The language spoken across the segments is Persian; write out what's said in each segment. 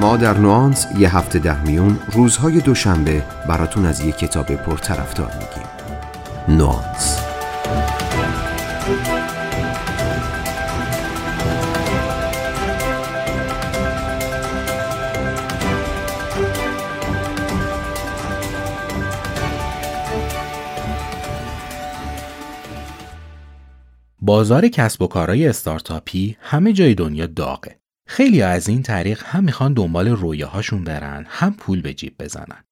ما در نوانس یه هفته ده میون روزهای دوشنبه براتون از یه کتاب پرطرفدار میگیم نوانس بازار کسب و کارهای استارتاپی همه جای دنیا داغه. خیلی از این طریق هم می‌خوان دنبال رویاهاشون برن هم پول به جیب بزنن.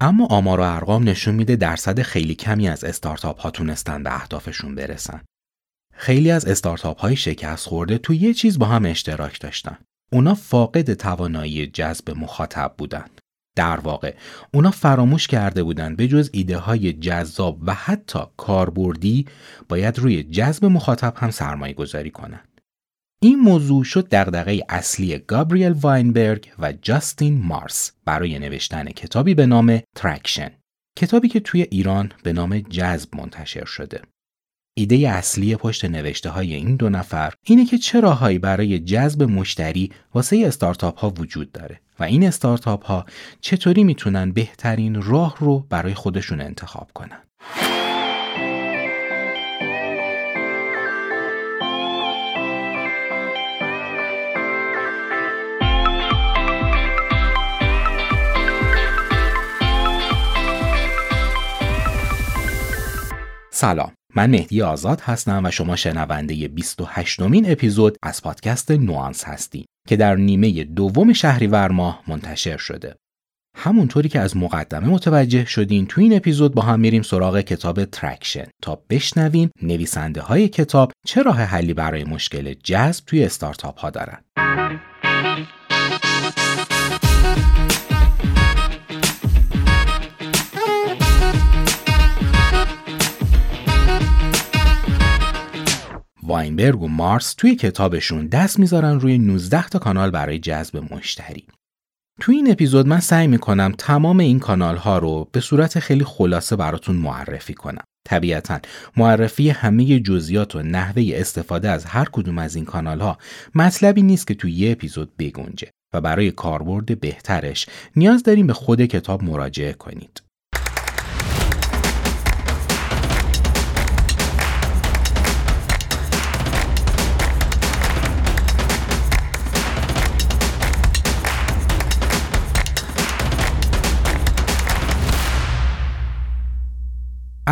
اما آمار و ارقام نشون میده درصد خیلی کمی از استارتاپ ها تونستن به اهدافشون برسن. خیلی از استارتاپ های شکست خورده تو یه چیز با هم اشتراک داشتن. اونا فاقد توانایی جذب مخاطب بودن. در واقع اونا فراموش کرده بودند به جز ایده های جذاب و حتی کاربردی باید روی جذب مخاطب هم سرمایه گذاری کنند. این موضوع شد دغدغه اصلی گابریل واینبرگ و جاستین مارس برای نوشتن کتابی به نام Traction کتابی که توی ایران به نام جذب منتشر شده ایده اصلی پشت نوشته های این دو نفر اینه که چه راههایی برای جذب مشتری واسه استارتاپ ها وجود داره و این استارتاپ ها چطوری می‌تونن بهترین راه رو برای خودشون انتخاب کنن. سلام من مهدی آزاد هستم و شما شنونده 28 مین اپیزود از پادکست نوانس هستید که در نیمه دوم شهریور ماه منتشر شده. همونطوری که از مقدمه متوجه شدین تو این اپیزود با هم میریم سراغ کتاب Traction تا بشنویم نویسنده های کتاب چه راه حلی برای مشکل جذب توی استارتاپ ها دارن. واینبرگ و مارس توی کتابشون دست می‌ذارن روی 19 تا کانال برای جذب مشتری. توی این اپیزود من سعی می‌کنم تمام این کانال ها رو به صورت خیلی خلاصه براتون معرفی کنم. طبیعتا معرفی همه جزئیات و نحوه استفاده از هر کدوم از این کانال ها مطلبی نیست که توی یه اپیزود بگنجه و برای کاربرد بهترش نیاز داریم به خود کتاب مراجعه کنید.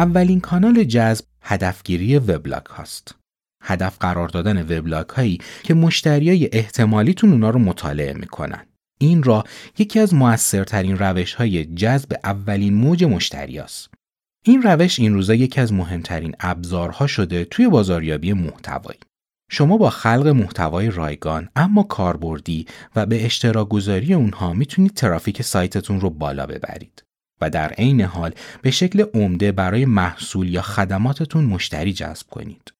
اولین کانال جذب هدفگیری وبلاگ هاست. هدف قرار دادن وبلاگ هایی که مشتریای احتمالیتون اونا رو مطالعه می‌کنن. این را یکی از موثرترین روش های جذب اولین موج مشتری است. این روش این روزا یکی از مهمترین ابزارها شده توی بازاریابی محتوایی. شما با خلق محتوای رایگان اما کاربردی و به اشتراک گذاری اونها می‌تونید ترافیک سایتتون رو بالا ببرید. و در عین حال به شکل عمده برای محصول یا خدماتتون مشتری جذب کنید.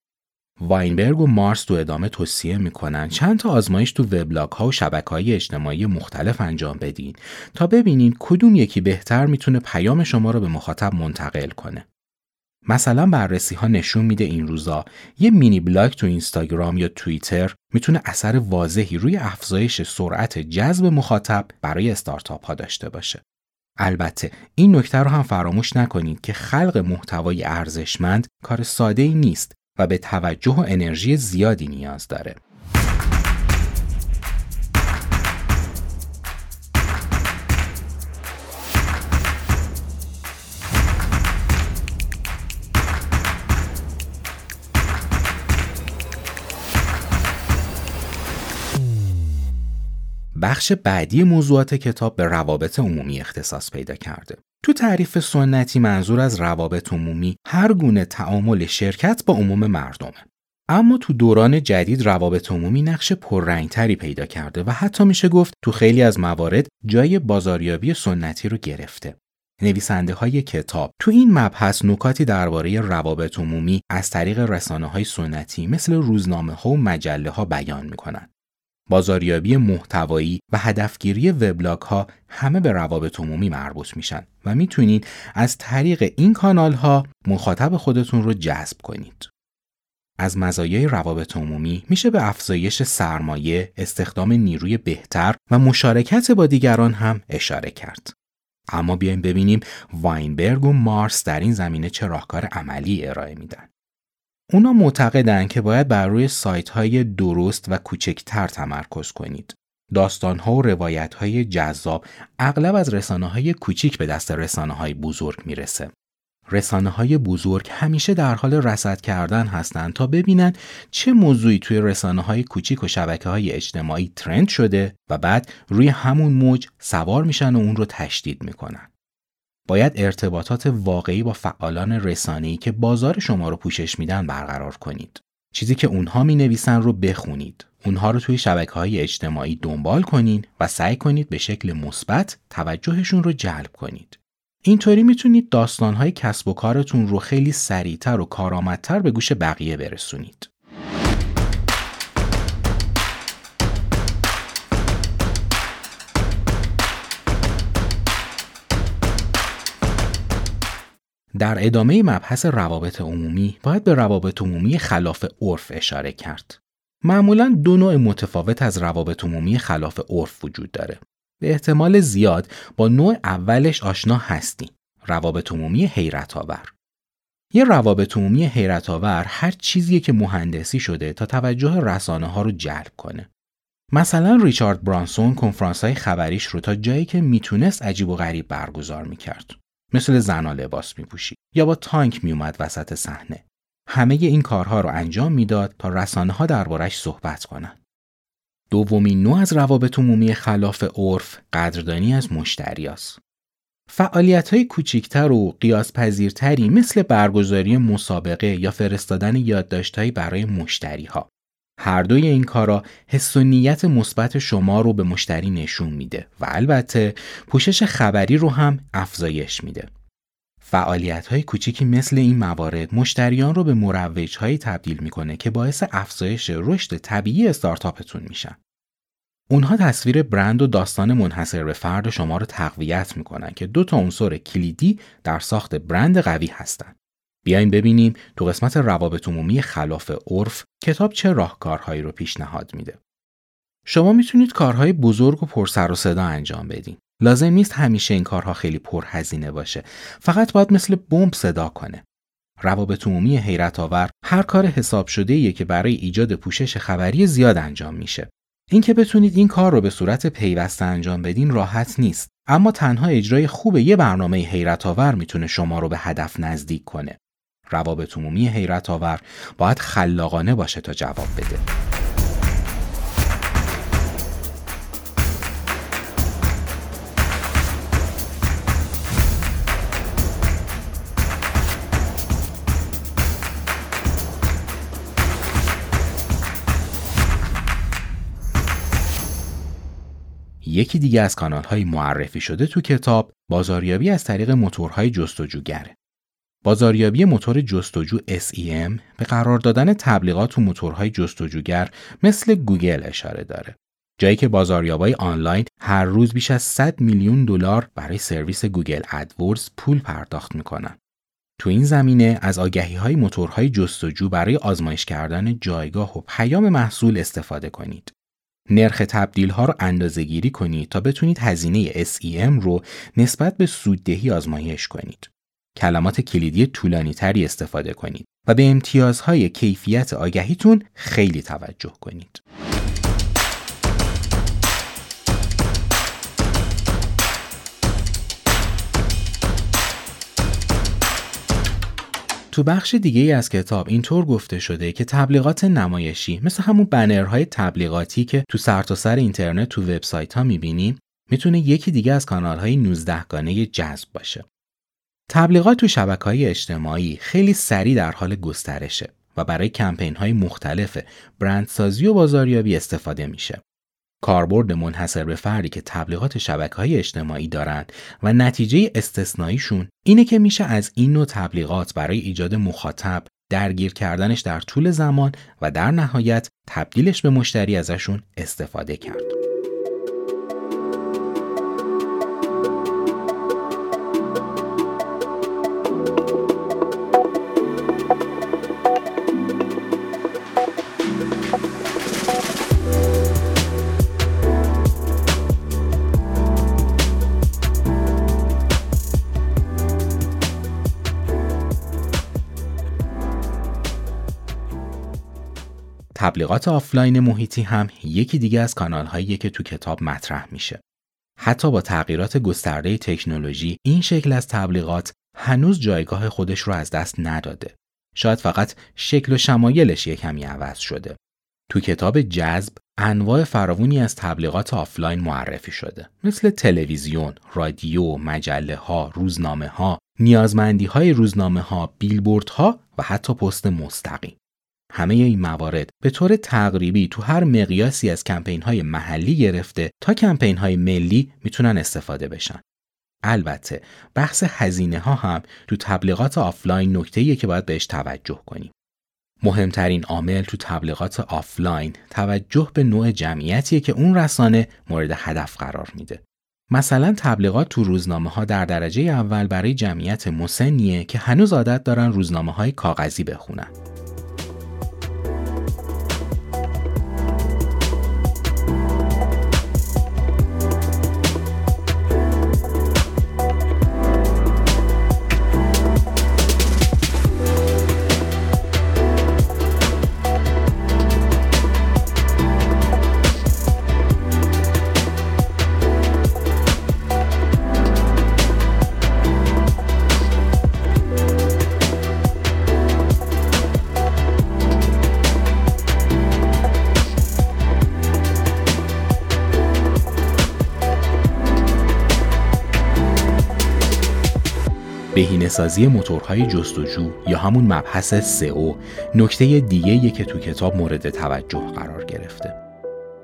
واینبرگ و مارس تو ادامه توصیه می‌کنن چند تا آزمایش تو وبلاگ ها و شبکه های اجتماعی مختلف انجام بدین تا ببینین کدوم یکی بهتر می‌تونه پیام شما رو به مخاطب منتقل کنه. مثلا بررسی ها نشون میده این روزا یه مینی بلاگ تو اینستاگرام یا توییتر می‌تونه اثر واضحی روی افزایش سرعت جذب مخاطب برای استارتاپ ها داشته باشه. البته این نکته رو هم فراموش نکنید که خلق محتوای ارزشمند کار ساده ای نیست و به توجه و انرژی زیادی نیاز داره. بخش بعدی موضوعات کتاب به روابط عمومی اختصاص پیدا کرده. تو تعریف سنتی منظور از روابط عمومی هر گونه تعامل شرکت با عموم مردمه. اما تو دوران جدید روابط عمومی نقش پررنگتری پیدا کرده و حتی میشه گفت تو خیلی از موارد جای بازاریابی سنتی رو گرفته. نویسنده های کتاب تو این مبحث نکاتی درباره روابط عمومی از طریق رسانه های سنتی مثل روزنامه ها و مجله ها بیان می‌کنن. بازاریابی محتوایی و هدفگیری وبلاگ ها همه به روابط عمومی مربوط میشن و می‌تونید از طریق این کانال ها مخاطب خودتون رو جذب کنید. از مزایای روابط عمومی میشه به افزایش سرمایه، استخدام نیروی بهتر و مشارکت با دیگران هم اشاره کرد. اما بیایم ببینیم واینبرگ و مارس در این زمینه چه راهکار عملی ارائه میدن. اونا معتقدن که باید بر روی سایت های درست و کوچکتر تمرکز کنید. داستان ها و روایت های جذاب اغلب از رسانه های کوچیک به دست رسانه های بزرگ می‌رسه. رسانه های بزرگ همیشه در حال رصد کردن هستند تا ببینن چه موضوعی توی رسانه های کوچیک و شبکه های اجتماعی ترند شده و بعد روی همون موج سوار میشن و اون رو تشدید می‌کنن. باید ارتباطات واقعی با فعالان رسانه‌ای که بازار شما رو پوشش میدن برقرار کنید. چیزی که اونها می نویسن رو بخونید. اونها رو توی شبکه های اجتماعی دنبال کنید و سعی کنید به شکل مثبت توجهشون رو جلب کنید. اینطوری می‌تونید داستانهای کسب و کارتون رو خیلی سریعتر و کارآمدتر به گوش بقیه برسونید. در ادامه مبحث روابط عمومی باید به روابط عمومی خلاف عرف اشاره کرد. معمولا دو نوع متفاوت از روابط عمومی خلاف عرف وجود داره. به احتمال زیاد با نوع اولش آشنا هستیم. روابط عمومی حیرت آور. یه روابط عمومی حیرت آور هر چیزیه که مهندسی شده تا توجه رسانه ها رو جلب کنه. مثلا ریچارد برانسون کنفرانس های خبریش رو تا جایی که می‌تونست عجیب و غریب برگزار می‌کرد. مثل زنا لباس میپوشید یا با تانک میومد وسط صحنه. همه این کارها رو انجام می‌داد تا رسانه ها دربارش صحبت کنند. دومین نوع از روابط عمومی خلاف عرف قدردانی از مشتریاست. فعالیت های کوچیکتر و قیاس پذیرتری مثل برگزاری مسابقه یا فرستادن یادداشتهایی برای مشتری ها. هر دوی این کارا حس و نیت مثبت شما رو به مشتری نشون میده و البته پوشش خبری رو هم افزایش میده. فعالیت های کوچیکی مثل این موارد مشتریان رو به مروج هایی تبدیل می‌کنه که باعث افزایش رشد طبیعی استارتاپتون میشن. اونها تصویر برند و داستان منحصر به فرد شما رو تقویت می‌کنن که دو تا عنصر کلیدی در ساخت برند قوی هستند. بیاین ببینیم تو قسمت روابط عمومی خلاف عرف کتاب چه راهکارهایی رو پیشنهاد میده. شما می‌تونید کارهای بزرگ و پرسر و صدا انجام بدین. لازم نیست همیشه این کارها خیلی پرهزینه باشه. فقط باید مثل بمب صدا کنه. روابط عمومی حیرت آور هر کار حساب شده که برای ایجاد پوشش خبری زیاد انجام میشه. اینکه بتونید این کار رو به صورت پیوسته انجام بدین راحت نیست اما تنها اجرای خوب یه برنامه حیرت آور می‌تونه شما رو به هدف نزدیک کنه روابط عمومی حیرت آور باید خلاقانه باشه تا جواب بده یکی دیگه از کانال های معرفی شده تو کتاب بازاریابی از طریق موتورهای جستجوگره. بازاریابی موتور جستجو SEM به قرار دادن تبلیغات تو موتورهای جستجوگر مثل گوگل اشاره داره. جایی که بازاریابای آنلاین هر روز بیش از 100 میلیون دلار برای سرویس Google AdWords پول پرداخت می‌کنن. تو این زمینه از آگهی های موتورهای جستجو برای آزمایش کردن جایگاه و پیام محصول استفاده کنید. نرخ تبدیل ها رو اندازه گیری کنید تا بتونید هزینه SEM رو نسبت به سوددهی آزمایش کنید. کلمات کلیدی طولانی تری استفاده کنید و به امتیازهای کیفیت آگهیتون خیلی توجه کنید. تو بخش دیگه ای از کتاب اینطور گفته شده که تبلیغات نمایشی مثل همون بنرهای تبلیغاتی که تو سرتاسر سر اینترنت تو وبسایت ها می‌بینیم می‌تونه یکی دیگه از کانال های 19 گانه جذب باشه. تبلیغات تو شبکه های اجتماعی خیلی سریع در حال گسترشه و برای کمپین های مختلف برندسازی و بازاریابی استفاده میشه. کاربرد منحصر به فردی که تبلیغات شبکه های اجتماعی دارند و نتیجه استثنائیشون اینه که میشه از این نوع تبلیغات برای ایجاد مخاطب درگیر کردنش در طول زمان و در نهایت تبدیلش به مشتری ازشون استفاده کرد. تبلیغات آفلاین محیطی هم یکی دیگه از کانال هایی که تو کتاب مطرح میشه. حتی با تغییرات گسترده تکنولوژی این شکل از تبلیغات هنوز جایگاه خودش رو از دست نداده. شاید فقط شکل و شمایلش یک کمی عوض شده. تو کتاب جذب انواع فراوونی از تبلیغات آفلاین معرفی شده مثل تلویزیون، رادیو، مجله ها، روزنامه ها، نیازمندی های روزنامه ها، بیلبورد ها و حتی پست مستقیم. همه این موارد به طور تقریبی تو هر مقیاسی از کمپین های محلی گرفته تا کمپین های ملی می‌تونن استفاده بشن. البته بحث هزینه ها هم تو تبلیغات آفلاین نکته که باید بهش توجه کنیم. مهمترین عامل تو تبلیغات آفلاین توجه به نوع جمعیتیه که اون رسانه مورد هدف قرار میده. مثلا تبلیغات تو روزنامه ها در درجه اول برای جمعیت مسنیه که هنوز عادت دارن روزنامه های کاغذی بخونن. بهینه سازی موتورهای جستجو یا همون مبحث SEO نکته دیگه که تو کتاب مورد توجه قرار گرفته.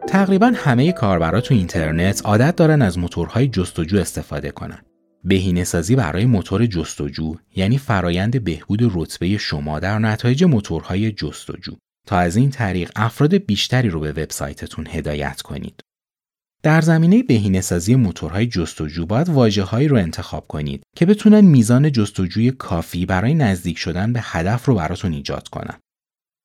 تقریبا همه کاربرا تو اینترنت عادت دارن از موتورهای جستجو استفاده کنن. بهینه سازی برای موتور جستجو یعنی فرایند بهبود رتبه شما در نتایج موتورهای جستجو تا از این طریق افراد بیشتری رو به وبسایتتون هدایت کنید. در زمینه بهینه‌سازی موتورهای جستجو باید واژه‌هایی رو انتخاب کنید که بتونن میزان جستجوی کافی برای نزدیک شدن به هدف رو براتون ایجاد کنن.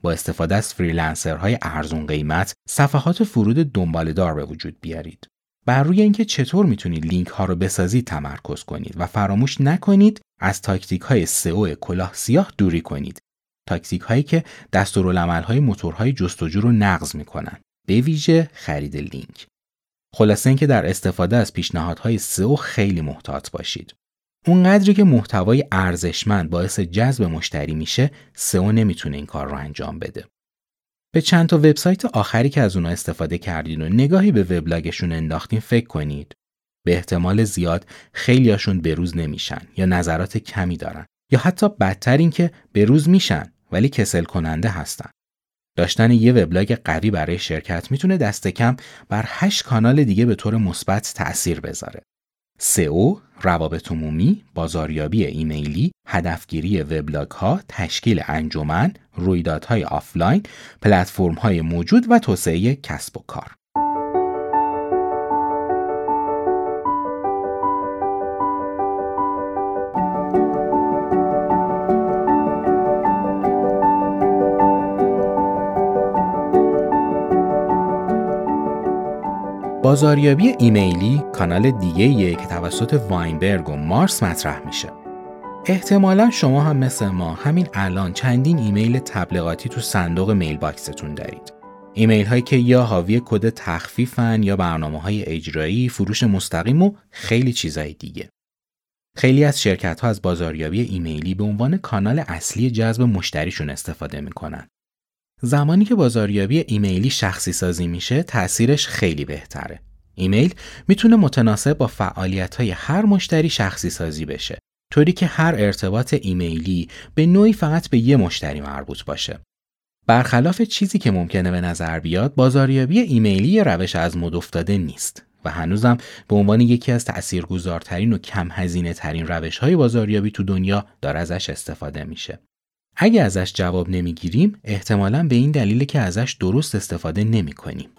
با استفاده از freelancer های ارزون قیمت صفحات فرود دنبالدار به وجود بیارید. بر روی اینکه چطور می‌تونید لینک ها رو بسازید تمرکز کنید و فراموش نکنید از تاکتیک های سئو کلاه سیاه دوری کنید. تاکتیک هایی که دستورالعمل های موتورهای جستجو رو نقض می‌کنن. به ویژه خرید لینک. خلاصه اینکه در استفاده از پیشنهادهای سئو خیلی محتاط باشید. اونقدری که محتوای ارزشمند باعث جذب مشتری میشه، سئو نمی‌تونه این کار رو انجام بده. به چند تا وبسایت آخری که از اونها استفاده کردین و نگاهی به وبلاگشون انداختین فکر کنید. به احتمال زیاد خیلیاشون بروز نمیشن یا نظرات کمی دارن یا حتی بدتر این که بروز میشن ولی کسل کننده هستن. داشتن یه وبلاگ قوی برای شرکت می‌تونه دست کم بر 8 کانال دیگه به طور مثبت تأثیر بذاره. سئو، روابط عمومی، بازاریابی ایمیلی، هدفگیری وبلاگ ها، تشکیل انجمن، رویدادهای آفلاین، پلتفرم های موجود و توسعه کسب و کار. بازاریابی ایمیلی کانال دیگه که توسط واینبرگ و مارس مطرح میشه. احتمالا شما هم مثل ما همین الان چندین ایمیل تبلیغاتی تو صندوق میل باکستون دارید. ایمیل هایی که یا حاوی کد تخفیفن یا برنامه های اجرایی، فروش مستقیم و خیلی چیزای دیگه. خیلی از شرکت ها از بازاریابی ایمیلی به عنوان کانال اصلی جذب مشتریشون استفاده می‌کنن. زمانی که بازاریابی ایمیلی شخصی سازی میشه تاثیرش خیلی بهتره. ایمیل می‌تونه متناسب با فعالیت های هر مشتری شخصی سازی بشه طوری که هر ارتباط ایمیلی به نوعی فقط به یه مشتری مربوط باشه. برخلاف چیزی که ممکنه به نظر بیاد بازاریابی ایمیلی روش از مد افتاده نیست و هنوزم به عنوان یکی از تأثیرگذارترین و کم هزینه ترین روش های بازاریابی تو دنیا داره ازش استفاده میشه. اگه ازش جواب نمی‌گیریم احتمالا به این دلیل که ازش درست استفاده نمی کنیم.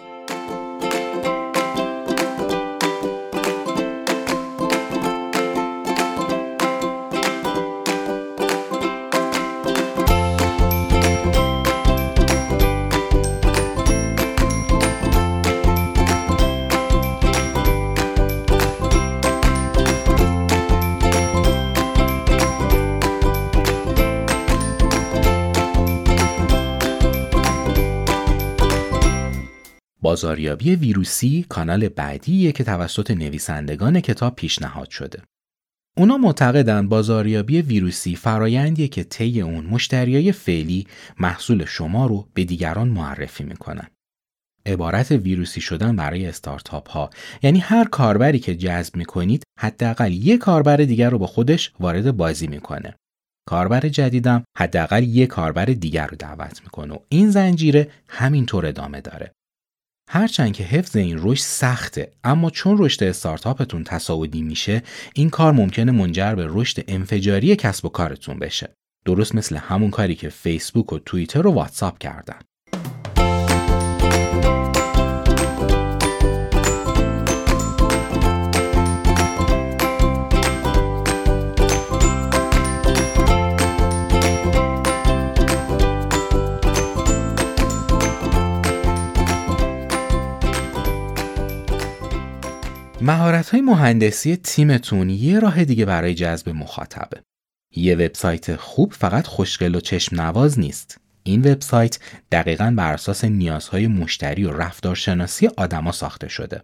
بازاریابی ویروسی کانال بعدیه که توسط نویسندگان کتاب پیشنهاد شده. اونا معتقدن بازاریابی ویروسی فرایندیه که طی اون مشتریای فعلی محصول شما رو به دیگران معرفی می‌کنن. عبارت ویروسی شدن برای استارتاپ ها یعنی هر کاربری که جذب می‌کنید حداقل یک کاربر دیگر رو با خودش وارد بازی می‌کنه. کاربر جدیدم حداقل یک کاربر دیگر رو دعوت می‌کنه و این زنجیره همینطور ادامه داره. هرچند که حفظ این رشد سخته اما چون رشد استارتاپتون تصاعدی میشه این کار ممکنه منجر به رشد انفجاری کسب و کارتون بشه. درست مثل همون کاری که فیسبوک و توییتر و واتساپ کردن. مهارت های مهندسی تیمتون یه راه دیگه برای جذب مخاطبه. یه وبسایت خوب فقط خوشگل و چشم نواز نیست. این وبسایت دقیقا بر اساس نیازهای مشتری و رفتارشناسی آدما ساخته شده.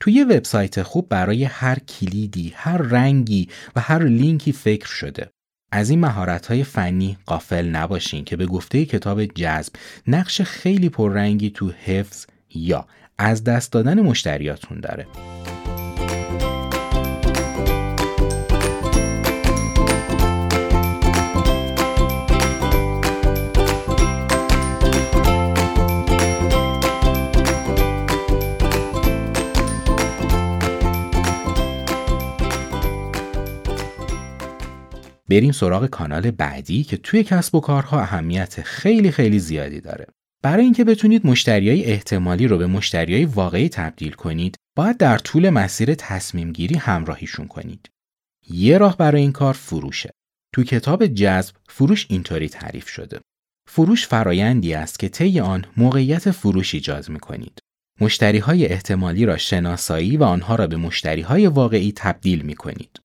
توی یه وبسایت خوب برای هر کلیدی، هر رنگی و هر لینکی فکر شده. از این مهارت های فنی قافل نباشین که به گفته کتاب جذب نقش خیلی پررنگی تو حفظ یا از دست دادن مشتریاتون داره. بریم سراغ کانال بعدی که توی کسب و کارها اهمیت خیلی خیلی زیادی داره. برای اینکه بتونید مشتریای احتمالی رو به مشتریای واقعی تبدیل کنید، باید در طول مسیر تصمیم گیری همراهیشون کنید. یه راه برای این کار فروشه. تو کتاب جذب فروش اینطوری تعریف شده. فروش فرایندی است که طی آن موقعیت فروش ایجاد می کنید. احتمالی را شناسایی و آنها را به مشتری های واقعی تبدیل می کنید.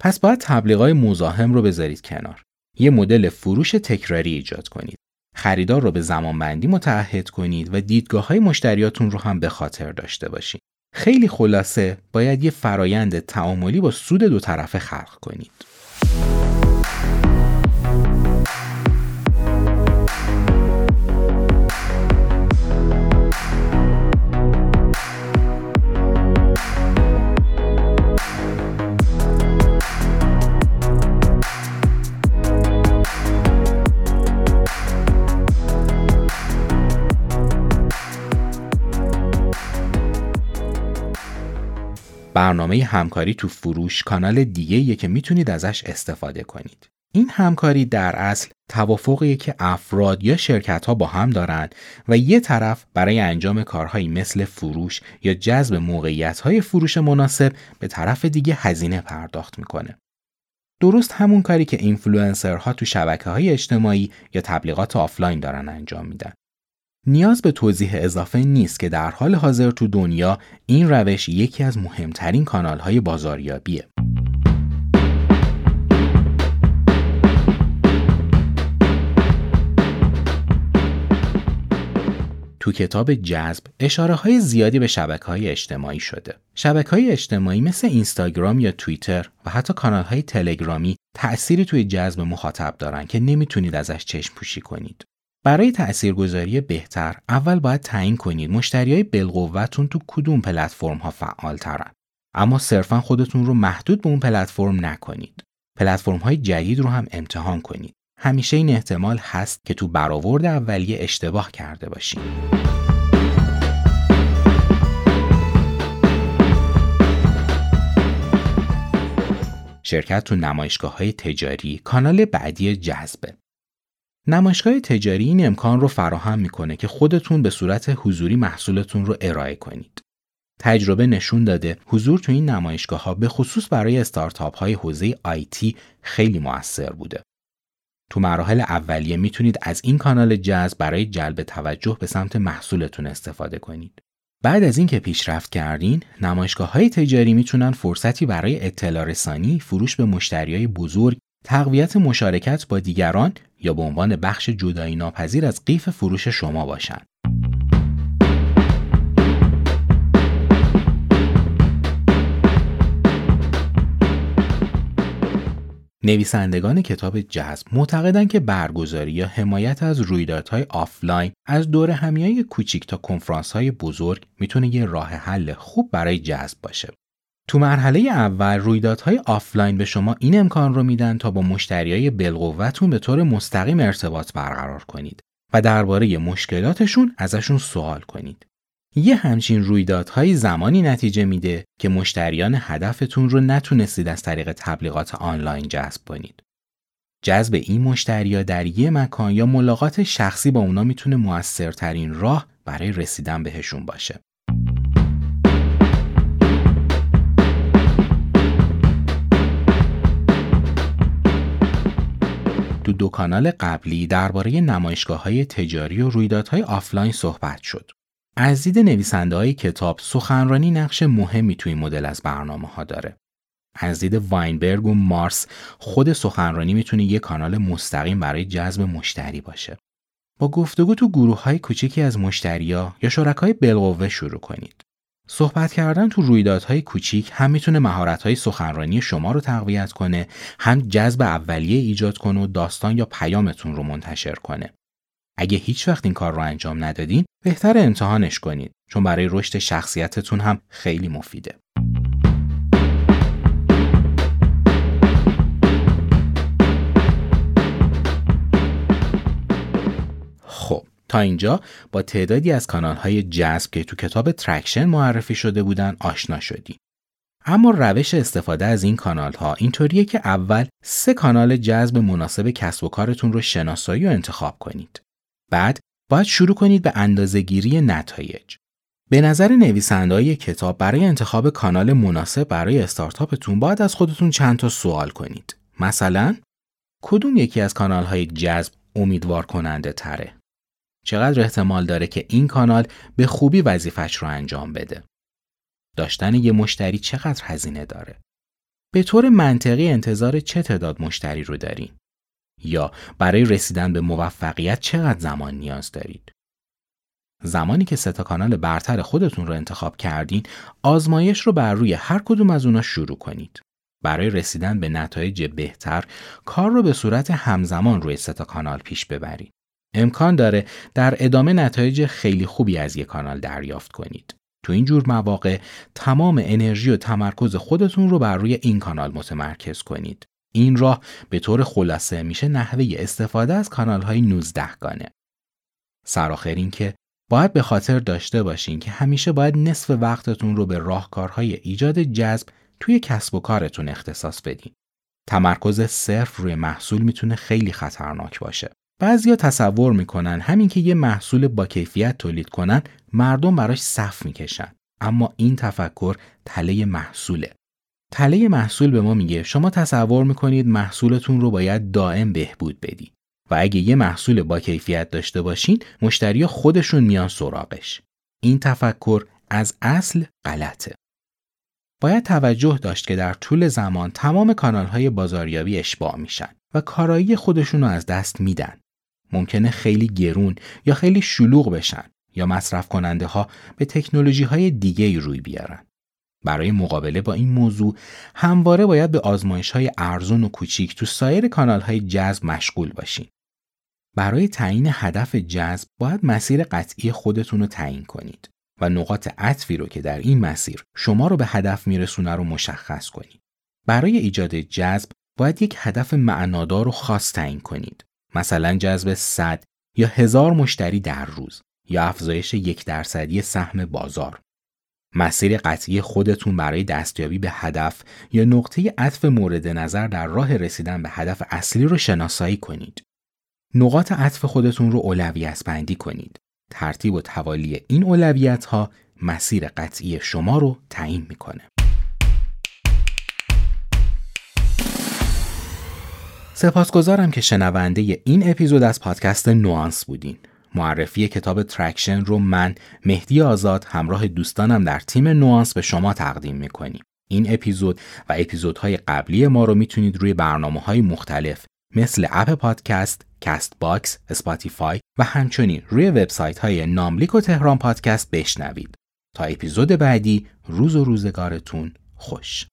پس باید تبلیغات مزاحم رو بذارید کنار. یه مدل فروش تکراری ایجاد کنید. خریدار رو به زمان بندی متعهد کنید و دیدگاه های مشتریاتون رو هم به خاطر داشته باشید. خیلی خلاصه باید یه فرایند تعاملی با سود دو طرفه خلق کنید. برنامه همکاری تو فروش کانال دیگه که می‌تونید ازش استفاده کنید. این همکاری در اصل توافقی که افراد یا شرکت ها با هم دارند و یه طرف برای انجام کارهایی مثل فروش یا جذب موقعیت های فروش مناسب به طرف دیگه هزینه پرداخت می‌کنه. درست همون کاری که اینفلوئنسرها تو شبکه های اجتماعی یا تبلیغات آفلاین دارن انجام میدن. نیاز به توضیح اضافه نیست که در حال حاضر تو دنیا این روش یکی از مهمترین های بازاریابیه. تو کتاب جذب اشاره های زیادی به شبکه های اجتماعی شده. شبکه های اجتماعی مثل اینستاگرام یا توییتر و حتی کانال های تلگرامی تأثیری توی جذب مخاطب دارن که نمی‌تونید ازش چشم پوشی کنید. برای تاثیرگذاری بهتر اول باید تعیین کنید مشتریای بالقوتتون تو کدوم پلتفرم ها فعال ترن اما صرفا خودتون رو محدود به اون پلتفرم نکنید. پلتفرم های جدید رو هم امتحان کنید. همیشه این احتمال هست که تو برآورد اولیه اشتباه کرده باشید. شرکت تو نمایشگاه های تجاری کانال بعدی جذبه. نمایشگاه تجاری این امکان رو فراهم می‌کنه که خودتون به صورت حضوری محصولتون رو ارائه کنید. تجربه نشون داده حضور تو این نمایشگاه ها به خصوص برای استارتاپ های حوزه آیتی خیلی موثر بوده. تو مراحل اولیه می‌تونید از این کانال جذب برای جلب توجه به سمت محصولتون استفاده کنید. بعد از اینکه پیشرفت کردین، نمایشگاه های تجاری می‌تونن فرصتی برای اطلاع رسانی، فروش به مشتری های بزرگ تقویت مشارکت با دیگران یا به عنوان بخش جدایی ناپذیر از قیف فروش شما باشند. نویسندگان کتاب جذب معتقدند که برگزاری یا حمایت از رویدادهای آفلاین از دور همیای کوچیک تا کنفرانس‌های بزرگ می‌تونه یه راه حل خوب برای جذب باشه. تو مرحله اول رویدادهای آفلاین به شما این امکان رو میدن تا با مشتریای بالقوتون به طور مستقیم ارتباط برقرار کنید و درباره مشکلاتشون ازشون سوال کنید. یه همچین رویدادهایی زمانی نتیجه میده که مشتریان هدفتون رو نتونستید از طریق تبلیغات آنلاین جذب کنید. جذب این مشتریا در یه مکان یا ملاقات شخصی با اونا می‌تونه موثرترین راه برای رسیدن بهشون باشه. تو دو کانال قبلی درباره نمایشگاه های تجاری و رویدادهای آفلاین صحبت شد. از دید نویسنده های کتاب سخنرانی نقش مهمی توی مدل از برنامه ها داره. از دید واینبرگ و مارس خود سخنرانی می‌تونه یک کانال مستقیم برای جذب مشتری باشه. با گفتگو تو گروه های کوچکی از مشتریا یا شرکای بالقوه شروع کنید. صحبت کردن تو رویدادهای کوچیک هم می‌تونه مهارت‌های سخنرانی شما رو تقویت کنه، هم جذب اولیه ایجاد کنه و داستان یا پیامتون رو منتشر کنه. اگه هیچ وقت این کار رو انجام ندادین، بهتر امتحانش کنید چون برای رشد شخصیتتون هم خیلی مفیده. تا اینجا با تعدادی از کانال های جذب که تو کتاب Traction معرفی شده بودن آشنا شدیم. اما روش استفاده از این کانال ها اینطوریه که اول سه کانال جذب مناسب کسب و کارتون رو شناسایی و انتخاب کنید. بعد باید شروع کنید به اندازهگیری نتایج. به نظر نویسندهای کتاب برای انتخاب کانال مناسب برای استارتاپتون باید از خودتون چند تا سوال کنید. مثلا کدوم یکی از کانال های جذب امیدوار کننده تره؟ چقدر احتمال داره که این کانال به خوبی وظیفش رو انجام بده؟ داشتن یه مشتری چقدر هزینه داره؟ به طور منطقی انتظار چه تعداد مشتری رو دارین؟ یا برای رسیدن به موفقیت چقدر زمان نیاز دارید؟ زمانی که ستا کانال برتر خودتون رو انتخاب کردین، آزمایش رو بر روی هر کدوم از اونا شروع کنید. برای رسیدن به نتایج بهتر، کار رو به صورت همزمان روی ستا کانال پیش ببرید. امکان داره در ادامه نتایج خیلی خوبی از یک کانال دریافت کنید. تو این جور مواقع تمام انرژی و تمرکز خودتون رو بر روی این کانال متمرکز کنید. این راه به طور خلاصه میشه نحوه استفاده از کانال های 19 گانه. سرآخر این که باید به خاطر داشته باشین که همیشه باید نصف وقتتون رو به راهکارهای ایجاد جذب توی کسب و کارتون اختصاص بدین. تمرکز صرف روی محصول می‌تونه خیلی خطرناک باشه. بعضیا تصور می‌کنن همین که یه محصول با کیفیت تولید کنن مردم براش صف می‌کشن. اما این تفکر تله محصوله. تله محصول به ما میگه شما تصور می‌کنید محصولتون رو باید دائم بهبود بدید و اگه یه محصول با کیفیت داشته باشین مشتری خودشون میان سراغش. این تفکر از اصل غلطه. باید توجه داشت که در طول زمان تمام کانال های بازاریابی اشباع میشن و کارایی خودشون رو از دست میدن. ممکنه خیلی گرون یا خیلی شلوغ بشن یا مصرف کننده ها به تکنولوژی های دیگه روی بیارن. برای مقابله با این موضوع همواره باید به آزمایش های ارزون و کوچیک تو سایر کانال های جذب مشغول باشین. برای تعیین هدف جذب باید مسیر قطعی خودتون رو تعیین کنید و نقاط عطفی رو که در این مسیر شما رو به هدف میرسونه رو مشخص کنید. برای ایجاد جذب باید یک هدف معنادار و خاص تعیین کنید. مثلا جذب 100 یا هزار مشتری در روز یا افزایش یک درصدی سهم بازار مسیر قطعی خودتون برای دستیابی به هدف یا نقطه عطف مورد نظر در راه رسیدن به هدف اصلی رو شناسایی کنید. نقاط عطف خودتون رو اولویت بندی کنید. ترتیب و توالی این اولویت ها مسیر قطعی شما رو تعیین می‌کنه. سپاسگزارم که شنونده این اپیزود از پادکست نوانس بودین. معرفی کتاب Traction رو من مهدی آزاد همراه دوستانم در تیم نوانس به شما تقدیم می‌کنیم. این اپیزود و اپیزودهای قبلی ما رو می‌تونید روی برنامه های مختلف مثل Apple Podcast، Castbox، Spotify و همچنین روی وبسایت های ناملیک و تهران پادکست بشنوید. تا اپیزود بعدی روز و روزگارتون خوش.